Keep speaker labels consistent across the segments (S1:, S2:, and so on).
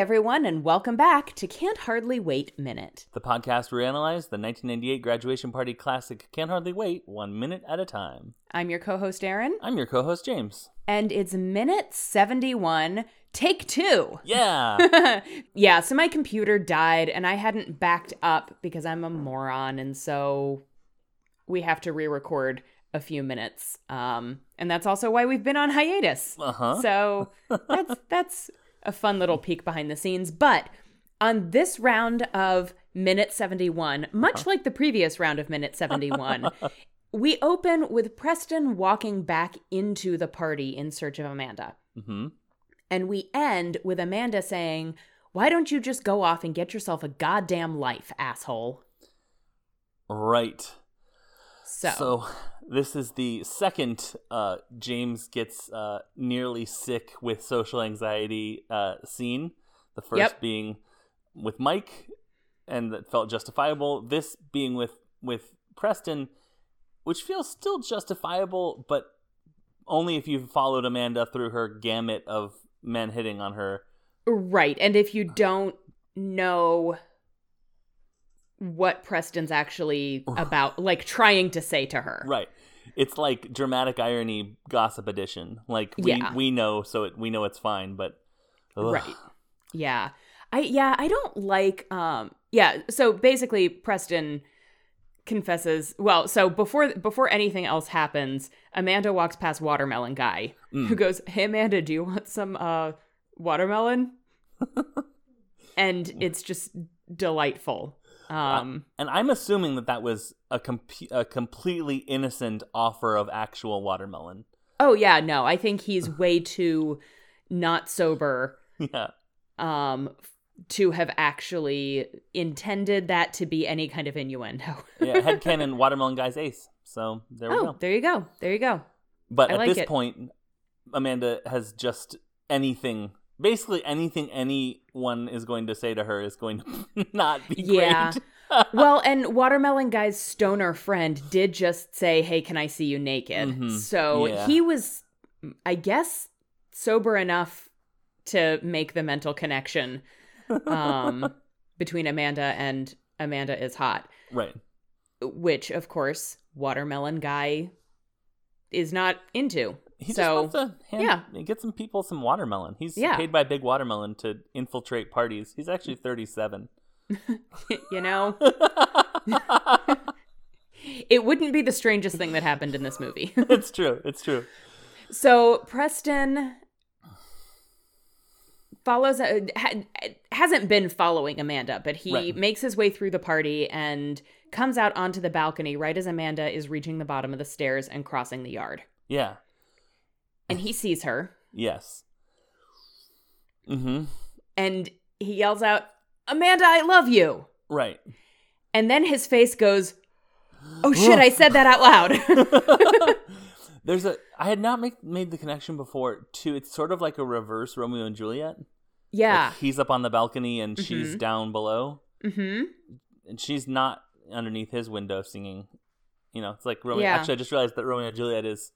S1: everyone, and welcome back to Can't Hardly Wait Minute.
S2: The podcast where we analyze the 1998 graduation party classic Can't Hardly Wait one minute at a time.
S1: I'm your co host, Aaron,
S2: I'm your co host, James.
S1: and it's minute 71, take two.
S2: Yeah.
S1: yeah, so my computer died, and I hadn't backed up because I'm a moron, and so we have to re record a few minutes. Um, and that's also why we've been on hiatus.
S2: uh huh.
S1: So that's that's a fun little peek behind the scenes. But on this round of minute 71, much like the previous round of minute 71, we open with Preston walking back into the party in search of Amanda.
S2: hmm
S1: And we end with Amanda saying, Why don't you just go off and get yourself a goddamn life, asshole?
S2: Right.
S1: So,
S2: So this is the second uh, James gets uh, nearly sick with social anxiety uh, scene. The first
S1: Yep.
S2: being with Mike, and that felt justifiable. This being with with Preston, which feels still justifiable, but only if you've followed Amanda through her gamut of men hitting on her.
S1: right. And if you don't know what Preston's actually about, like trying to say to her.
S2: Right. It's like dramatic irony gossip edition. Like we
S1: Yeah.
S2: we know, so it, we know it's fine, but ugh.
S1: Right. Yeah. I yeah, I don't like um yeah, so basically Preston confesses well, so before before anything else happens, Amanda walks past watermelon guy
S2: Mm.
S1: who goes, "Hey Amanda, do you want some uh watermelon?" and it's just delightful. Um
S2: And I'm assuming that that was a, com- a completely innocent offer of actual watermelon.
S1: oh yeah, no, I think he's way too not sober
S2: Yeah.
S1: um to have actually intended that to be any kind of innuendo.
S2: Yeah. Headcanon watermelon guy's ace. So there we
S1: oh,
S2: go.
S1: there you go. There you go.
S2: But
S1: I
S2: at
S1: like
S2: this
S1: it.
S2: point, Amanda has just anything, basically anything anyone is going to say to her is going to not be
S1: Yeah.
S2: great.
S1: well, and Watermelon Guy's stoner friend did just say, "Hey, can I see you naked?"
S2: Mhm.
S1: So
S2: Yeah.
S1: he was, I guess, sober enough to make the mental connection um, between Amanda and Amanda is hot,
S2: right.
S1: which, of course, Watermelon Guy is not into.
S2: He
S1: so
S2: just wants to hand,
S1: yeah.
S2: get some people some watermelon. He's
S1: Yeah.
S2: paid by Big Watermelon to infiltrate parties. He's actually 37.
S1: you know, it wouldn't be the strangest thing that happened in this movie.
S2: it's true. It's true.
S1: So Preston follows uh, ha- hasn't been following Amanda, but he
S2: Right.
S1: makes his way through the party and comes out onto the balcony right as Amanda is reaching the bottom of the stairs and crossing the yard.
S2: Yeah.
S1: And he sees her
S2: Yes. Mm-hmm.
S1: and he yells out, "Amanda, I love you."
S2: Right.
S1: And then his face goes, "Oh shit, I said that out loud."
S2: There's a. I had not make, made the connection before. To it's sort of like a reverse Romeo and Juliet.
S1: yeah.
S2: Like he's up on the balcony and she's
S1: Mhm.
S2: down below,
S1: mhm.
S2: and she's not underneath his window singing. You know, it's like Romeo.
S1: Yeah.
S2: Actually, I just realized that Romeo and Juliet is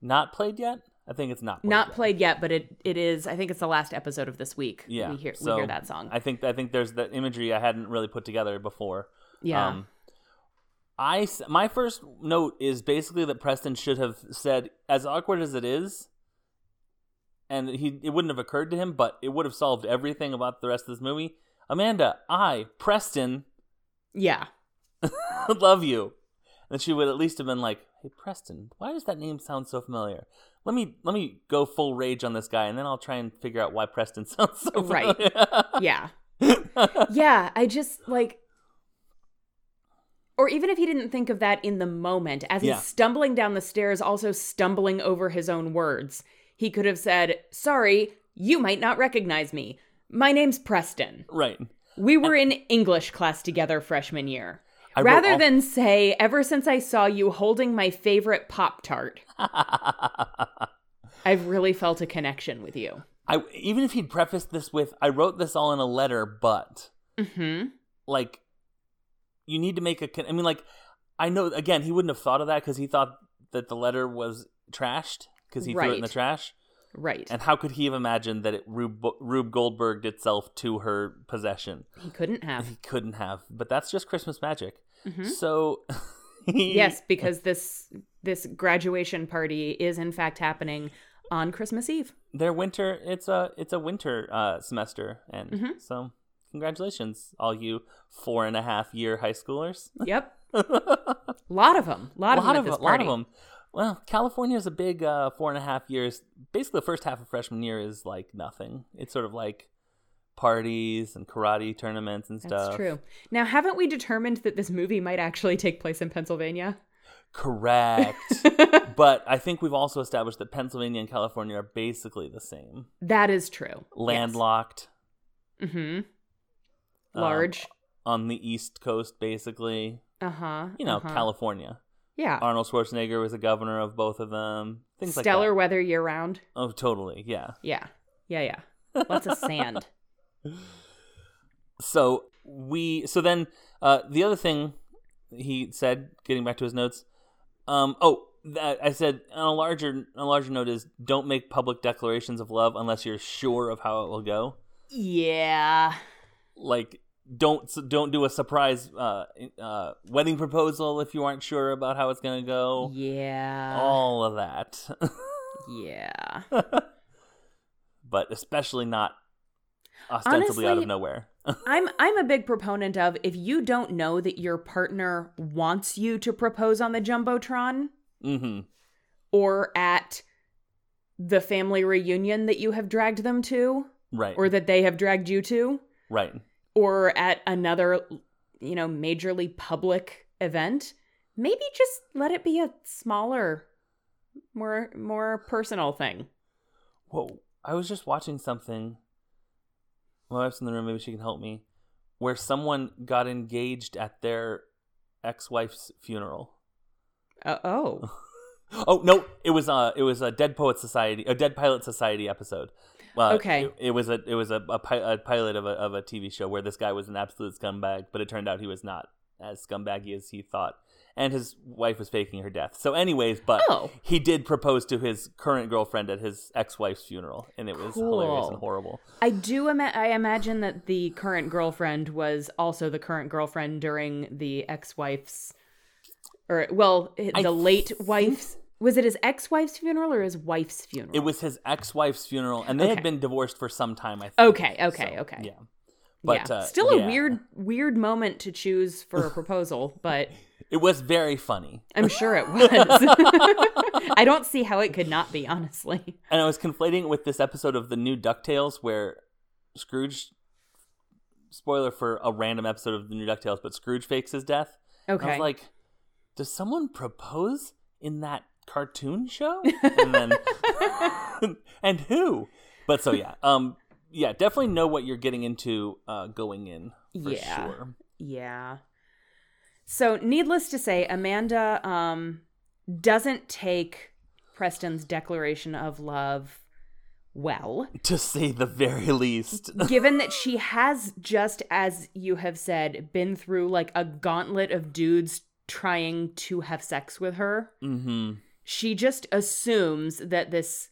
S2: not played yet. I think it's not. Played
S1: Not
S2: yet.
S1: played yet, but it it is. I think it's the last episode of this week.
S2: Yeah,
S1: we hear
S2: so
S1: we hear that song.
S2: I think I think there's that imagery I hadn't really put together before.
S1: yeah.
S2: Um, I my first note is basically that Preston should have said, as awkward as it is, and he it wouldn't have occurred to him, but it would have solved everything about the rest of this movie. Amanda, I Preston
S1: yeah.
S2: love you. And she would at least have been like, "Hey Preston, why does that name sound so familiar? Let me let me go full rage on this guy, and then I'll try and figure out why Preston sounds so familiar. Right.
S1: Yeah. yeah, I just like or even if he didn't think of that in the moment as
S2: Yeah.
S1: he's stumbling down the stairs also stumbling over his own words, he could have said, "Sorry, you might not recognize me. My name's Preston.
S2: right.
S1: We were in English class together freshman year."
S2: I
S1: Rather
S2: all-
S1: than say, "Ever since I saw you holding my favorite Pop-Tart, I've really felt a connection with you."
S2: I even if he'd prefaced this with, "I wrote this all in a letter, but."
S1: Mhm.
S2: like you need to make a con- i mean like i know again he wouldn't have thought of that because he thought that the letter was trashed because he threw it in the trash
S1: Right.
S2: And how could he have imagined that it Rube, Rube Goldberged itself to her possession?
S1: he couldn't have.
S2: He couldn't have. But that's just Christmas magic. So he-
S1: Yes, because this this graduation party is in fact happening on Christmas Eve.
S2: their winter it's a it's a winter uh, semester, and
S1: Mm-hmm.
S2: so congratulations, all you four and a half year high schoolers.
S1: Yep. lot of them. lot,
S2: a
S1: of
S2: lot
S1: them
S2: of
S1: at this
S2: a lot of them. Well, California is a big uh, four and a half years. Basically, the first half of freshman year is like nothing. It's sort of like parties and karate tournaments and
S1: That's
S2: stuff.
S1: true. Now, haven't we determined that this movie might actually take place in Pennsylvania?
S2: Correct. but I think we've also established that Pennsylvania and California are basically the same.
S1: That is true.
S2: Landlocked.
S1: Mm-hmm.
S2: uh,
S1: Large.
S2: on the East Coast, basically.
S1: Uh huh.
S2: You know,
S1: uh-huh.
S2: California.
S1: Yeah.
S2: Arnold Schwarzenegger was the governor of both of them. Things like
S1: Stellar weather year round.
S2: Oh, totally. Yeah.
S1: Yeah. Yeah. Yeah. Lots of sand.
S2: So we. So then, uh, the other thing he said, getting back to his notes. Um. Oh, that I said on a larger, on a larger note is don't make public declarations of love unless you're sure of how it will go.
S1: Yeah.
S2: Like, don't don't do a surprise uh, uh, wedding proposal if you aren't sure about how it's gonna go.
S1: Yeah.
S2: All of that.
S1: Yeah.
S2: but especially not ostensibly out of nowhere.
S1: I'm I'm a big proponent of if you don't know that your partner wants you to propose on the jumbotron
S2: hmm
S1: or at the family reunion that you have dragged them to
S2: Right.
S1: or that they have dragged you to
S2: right.
S1: Or at another you know majorly public event maybe just let it be a smaller more more personal thing
S2: Whoa. I was just watching something. My wife's in the room. Maybe she can help me. Where someone got engaged at their ex-wife's funeral.
S1: uh, oh
S2: Oh no! It was uh it was a Dead Poet Society, a Dead Pilot Society episode. Uh,
S1: Okay.
S2: It, it was a it was a, a, pi- a pilot of a of a TV show where this guy was an absolute scumbag, but it turned out he was not as scumbaggy as he thought, and his wife was faking her death. So, anyways, but
S1: Oh.
S2: he did propose to his current girlfriend at his ex wife's funeral, and it was hilarious and horrible.
S1: I do. Ima- I imagine that the current girlfriend was also the current girlfriend during the ex-wife's, or well,
S2: I
S1: the late wife's. Was it his ex-wife's funeral or his wife's funeral?
S2: It was his ex wife's funeral, and they
S1: Okay.
S2: had been divorced for some time. I think.
S1: Okay, okay,
S2: So,
S1: okay.
S2: Yeah, but
S1: yeah.
S2: uh,
S1: still a
S2: yeah.
S1: weird, weird moment to choose for a proposal, but
S2: It was very funny.
S1: I'm sure it was. I don't see how it could not be, honestly.
S2: And I was conflating it with this episode of the new DuckTales where Scrooge spoiler for a random episode of the new DuckTales, but Scrooge fakes his death. I
S1: Okay.
S2: was like, does someone propose in that cartoon show? And then and who? But so yeah. Um yeah, definitely know what you're getting into uh going in for
S1: Yeah.
S2: sure.
S1: Yeah. So, needless to say, Amanda um doesn't take Preston's declaration of love well,
S2: To say the very least.
S1: given that she has just as you have said been through like a gauntlet of dudes trying to have sex with her.
S2: mm-hmm.
S1: She just assumes that this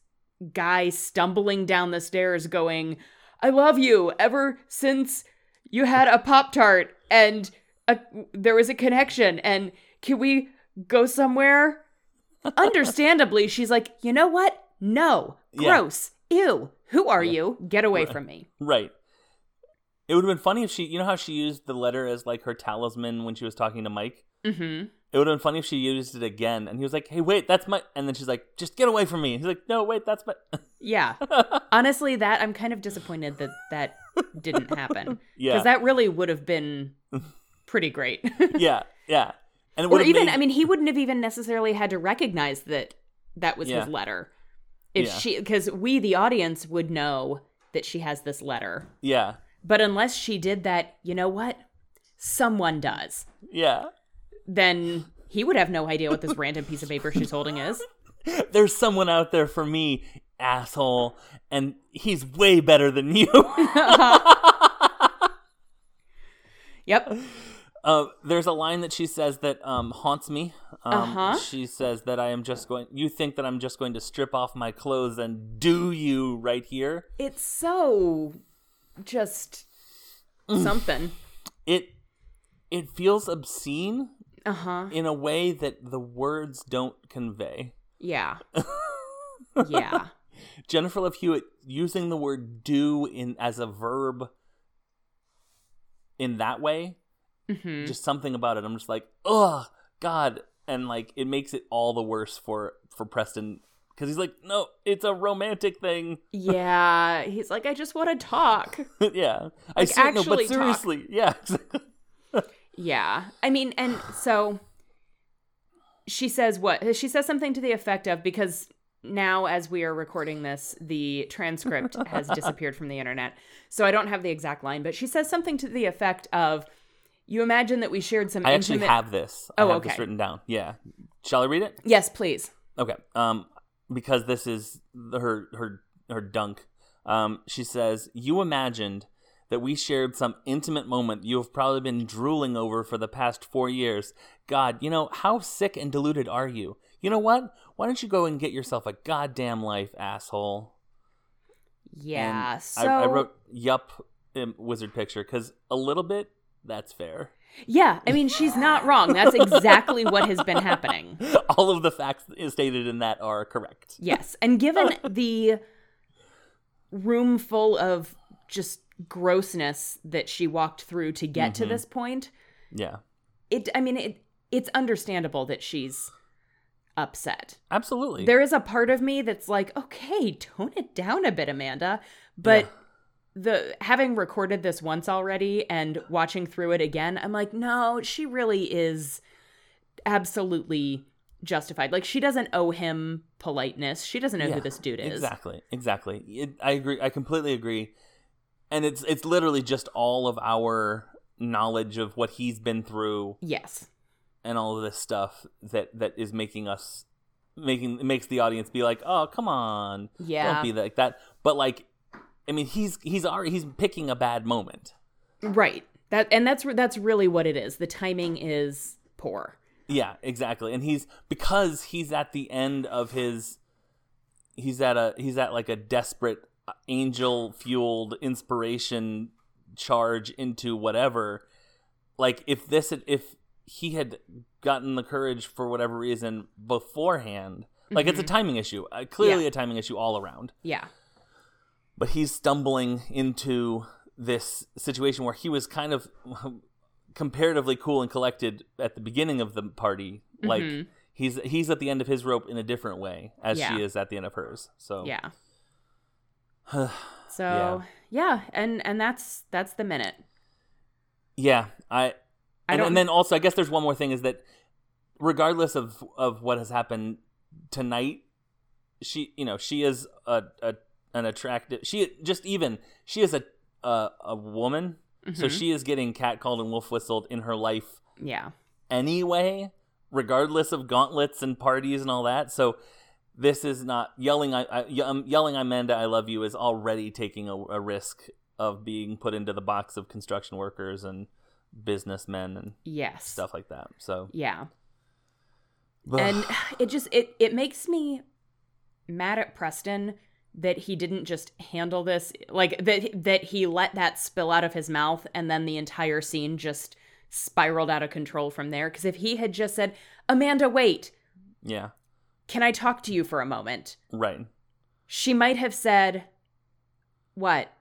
S1: guy stumbling down the stairs going, "I love you ever since you had a pop tart and a, there was a connection and can we go somewhere?" Understandably, she's like, "You know what? No.
S2: Yeah.
S1: Gross. Ew. Who are you? Get away from me."
S2: Right. It would have been funny if she, you know how she used the letter as like her talisman when she was talking to Mike?
S1: Mhm.
S2: It would have been funny if she used it again and he was like, hey, wait, that's my. And then she's like, just get away from me. And he's like, no, wait, that's my.
S1: Yeah. Honestly, that I'm kind of disappointed that that didn't happen.
S2: Yeah.
S1: Because that really would have been pretty great.
S2: yeah, yeah. And it would
S1: or
S2: have
S1: even,
S2: made,
S1: I mean, he wouldn't have even necessarily had to recognize that that was
S2: Yeah.
S1: his letter. If
S2: Yeah.
S1: she, because we, the audience, would know that she has this letter.
S2: yeah,
S1: But unless she did that, you know what? Someone does.
S2: yeah.
S1: Then he would have no idea what this random piece of paper she's holding is.
S2: There's someone out there for me, asshole. And he's way better than you.
S1: Yep.
S2: Uh, there's a line that she says that um, haunts me. Um,
S1: Uh-huh.
S2: She says that I am just going. You think that I'm just going to strip off my clothes and do you right here?
S1: It's so just
S2: Mm.
S1: something.
S2: It it feels obscene
S1: Uh huh.
S2: in a way that the words don't convey.
S1: Yeah. yeah.
S2: Jennifer Love Hewitt using the word "do" in as a verb in that way,
S1: hmm
S2: just something about it. I'm just like, oh God, and like it makes it all the worse for for Preston because he's like, no, it's a romantic thing.
S1: Yeah. He's like, I just want to talk.
S2: yeah, I
S1: Like,
S2: ser- no,
S1: actually
S2: but
S1: talk.
S2: seriously, yeah.
S1: Yeah. I mean, and so she says what? She says something to the effect of because now, as we are recording this, the transcript has disappeared from the internet. So I don't have the exact line, but she says something to the effect of You imagine that we shared some
S2: I actually have this. I
S1: Oh,
S2: have this
S1: okay.
S2: written down. Yeah, shall I read it?
S1: yes, please.
S2: Okay. Um, because this is her her her dunk. Um, she says, "You imagined that we shared some intimate moment you have probably been drooling over for the past four years. God, you know how sick and deluded are you? You know what? Why don't you go and get yourself a goddamn life, asshole?"
S1: Yeah.
S2: And
S1: so
S2: I, I wrote "yup" in wizard picture because a little bit that's fair.
S1: Yeah, I mean, she's not wrong. That's exactly what has been happening.
S2: All of the facts stated in that are correct.
S1: Yes. And given the room full of just grossness that she walked through to get to mm-hmm. this point,
S2: Yeah,
S1: it I mean, it it's understandable that she's upset.
S2: absolutely.
S1: There is a part of me that's like, "Okay, tone it down a bit, Amanda." But the having recorded this once already and watching through it again, I'm like, "No, she really is absolutely justified. Like she doesn't owe him politeness. She doesn't know
S2: Yeah,
S1: who this dude is."
S2: Exactly, exactly. It, I agree. I completely agree. And it's it's literally just all of our knowledge of what he's been through
S1: Yes.
S2: and all of this stuff that that is making us making makes the audience be like, oh come on,
S1: Yeah.
S2: don't be like that. But like, I mean, he's he's already he's picking a bad moment.
S1: Right. That and that's that's really what it is. The timing is poor.
S2: Yeah, exactly. And he's because he's at the end of his he's at a he's at like a desperate angel fueled inspiration charge into whatever. Like if this had, if he had gotten the courage for whatever reason beforehand, like it's a timing issue. Uh, clearly
S1: Yeah.
S2: a timing issue all around.
S1: Yeah.
S2: But he's stumbling into this situation where he was kind of comparatively cool and collected at the beginning of the party. Like
S1: Mhm.
S2: he's he's at the end of his rope in a different way as
S1: Yeah.
S2: she is at the end of hers. So
S1: Yeah. So yeah. and and that's that's the minute.
S2: yeah, I
S1: I
S2: and,
S1: don't-
S2: and then also I guess there's one more thing is that regardless of of what has happened tonight, she you know she is a, a an attractive she just even she is a a, a woman, so
S1: Mhm.
S2: she is getting catcalled and wolf whistled in her life
S1: Yeah.
S2: anyway, regardless of gauntlets and parties and all that. So this is not yelling. I, I um, yelling Amanda, I love you is already taking a, a risk of being put into the box of construction workers and businessmen and
S1: Yes.
S2: stuff like that. So
S1: Yeah. and it just it it makes me mad at Preston that he didn't just handle this like that that he let that spill out of his mouth and then the entire scene just spiraled out of control from there. Because if he had just said Amanda wait.
S2: Yeah,
S1: can I talk to you for a moment?
S2: Right.
S1: she might have said what?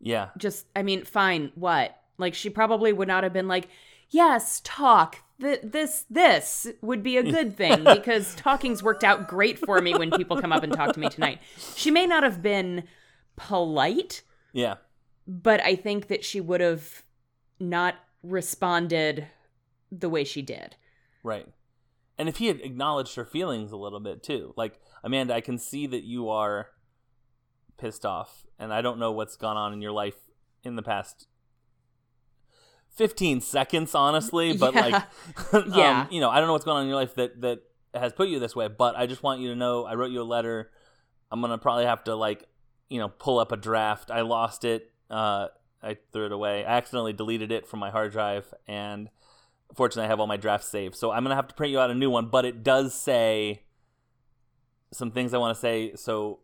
S2: Yeah,
S1: just I mean fine what? Like she probably would not have been like yes talk Th- this this would be a good thing because talking's worked out great for me when people come up and talk to me tonight. She may not have been polite
S2: yeah,
S1: but i think that she would have not responded the way she did.
S2: Right. And if he had acknowledged her feelings a little bit too, like Amanda, I can see that you are pissed off, and I don't know what's gone on in your life in the past 15 seconds honestly but
S1: Yeah.
S2: like um,
S1: Yeah.
S2: you know i don't know what's going on in your life that that has put you this way but i just want you to know i wrote you a letter i'm gonna probably have to like you know pull up a draft i lost it uh i threw it away i accidentally deleted it from my hard drive and fortunately, I have all my drafts saved, so I'm gonna have to print you out a new one. But it does say some things I want to say, so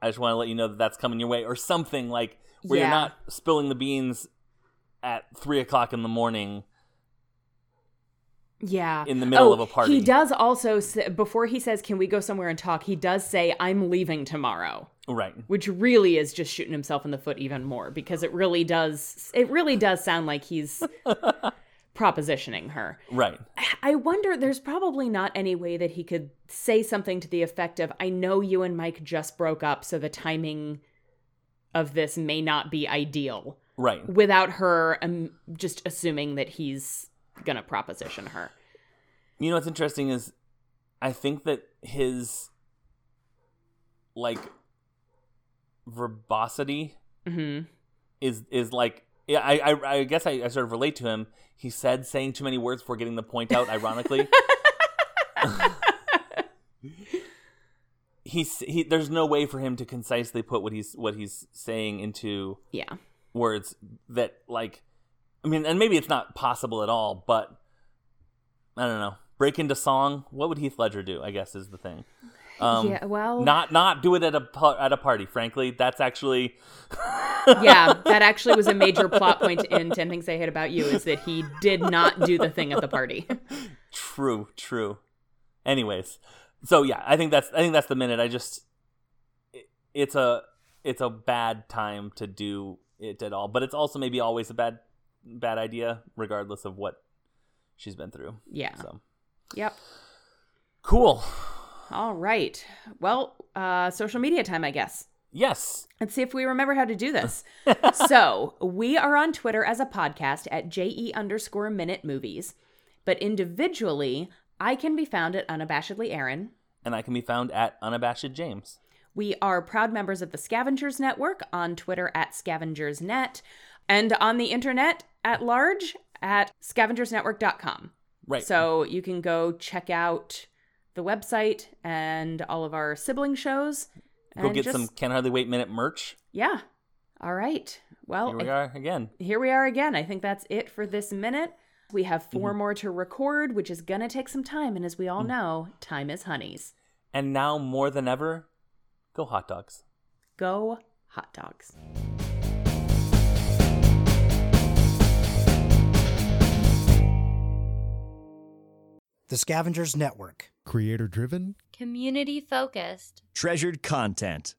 S2: I just want to let you know that that's coming your way, or something like where you're not spilling the beans at three o'clock in the morning.
S1: Yeah.
S2: in the middle
S1: Oh,
S2: of a party.
S1: He does also, say, before he says, Can we go somewhere and talk? He does say, I'm leaving tomorrow.
S2: Right.
S1: Which really is just shooting himself in the foot even more because it really does it really does sound like he's propositioning her.
S2: Right.
S1: I wonder there's probably not any way that he could say something to the effect of I know you and Mike just broke up so the timing of this may not be ideal
S2: Right.
S1: without her um, just assuming that he's going to proposition her.
S2: You know what's interesting is I think that his like verbosity
S1: Mhm.
S2: is is like yeah I I, I guess I, I sort of relate to him. He said saying too many words before getting the point out. Ironically, he's he. There's no way for him to concisely put what he's what he's saying into
S1: Yeah.
S2: Words that like. I mean, and maybe it's not possible at all, but I don't know. Break into song. What would Heath Ledger do? I guess is the thing. Um,
S1: yeah, well
S2: not not do it at a at a party. Frankly, that's actually
S1: yeah, that actually was a major plot point in 10 Things I Hate About You is that he did not do the thing at the party.
S2: True, true. Anyways, so yeah, I think that's I think that's the minute. I just it, it's a it's a bad time to do it at all, but it's also maybe always a bad bad idea, regardless of what she's been through.
S1: Yeah.
S2: So
S1: Yep.
S2: cool.
S1: All right. Well, uh, social media time, I guess.
S2: Yes.
S1: Let's see if we remember how to do this. so we are on Twitter as a podcast at JE underscore minute movies, but individually, I can be found at unabashedly Aaron.
S2: And I can be found at unabashed James.
S1: We are proud members of the Scavengers Network on Twitter at scavengersnet and on the internet at large at scavengersnetwork.com.
S2: Right.
S1: So you can go check out the website and all of our sibling shows.
S2: Go get
S1: just-
S2: some Can Hardly Wait minute merch.
S1: Yeah. All right. Well,
S2: Here we
S1: if-
S2: are again.
S1: here we are again. I think that's it for this minute. We have 4
S2: Mm-hmm.
S1: more to record, which is going to take some time. And as we all know, time is honeys.
S2: And now more than ever, go hot dogs.
S1: Go hot dogs.
S3: The Scavengers Network.
S4: Creator driven?
S5: Community focused.
S6: Treasured content.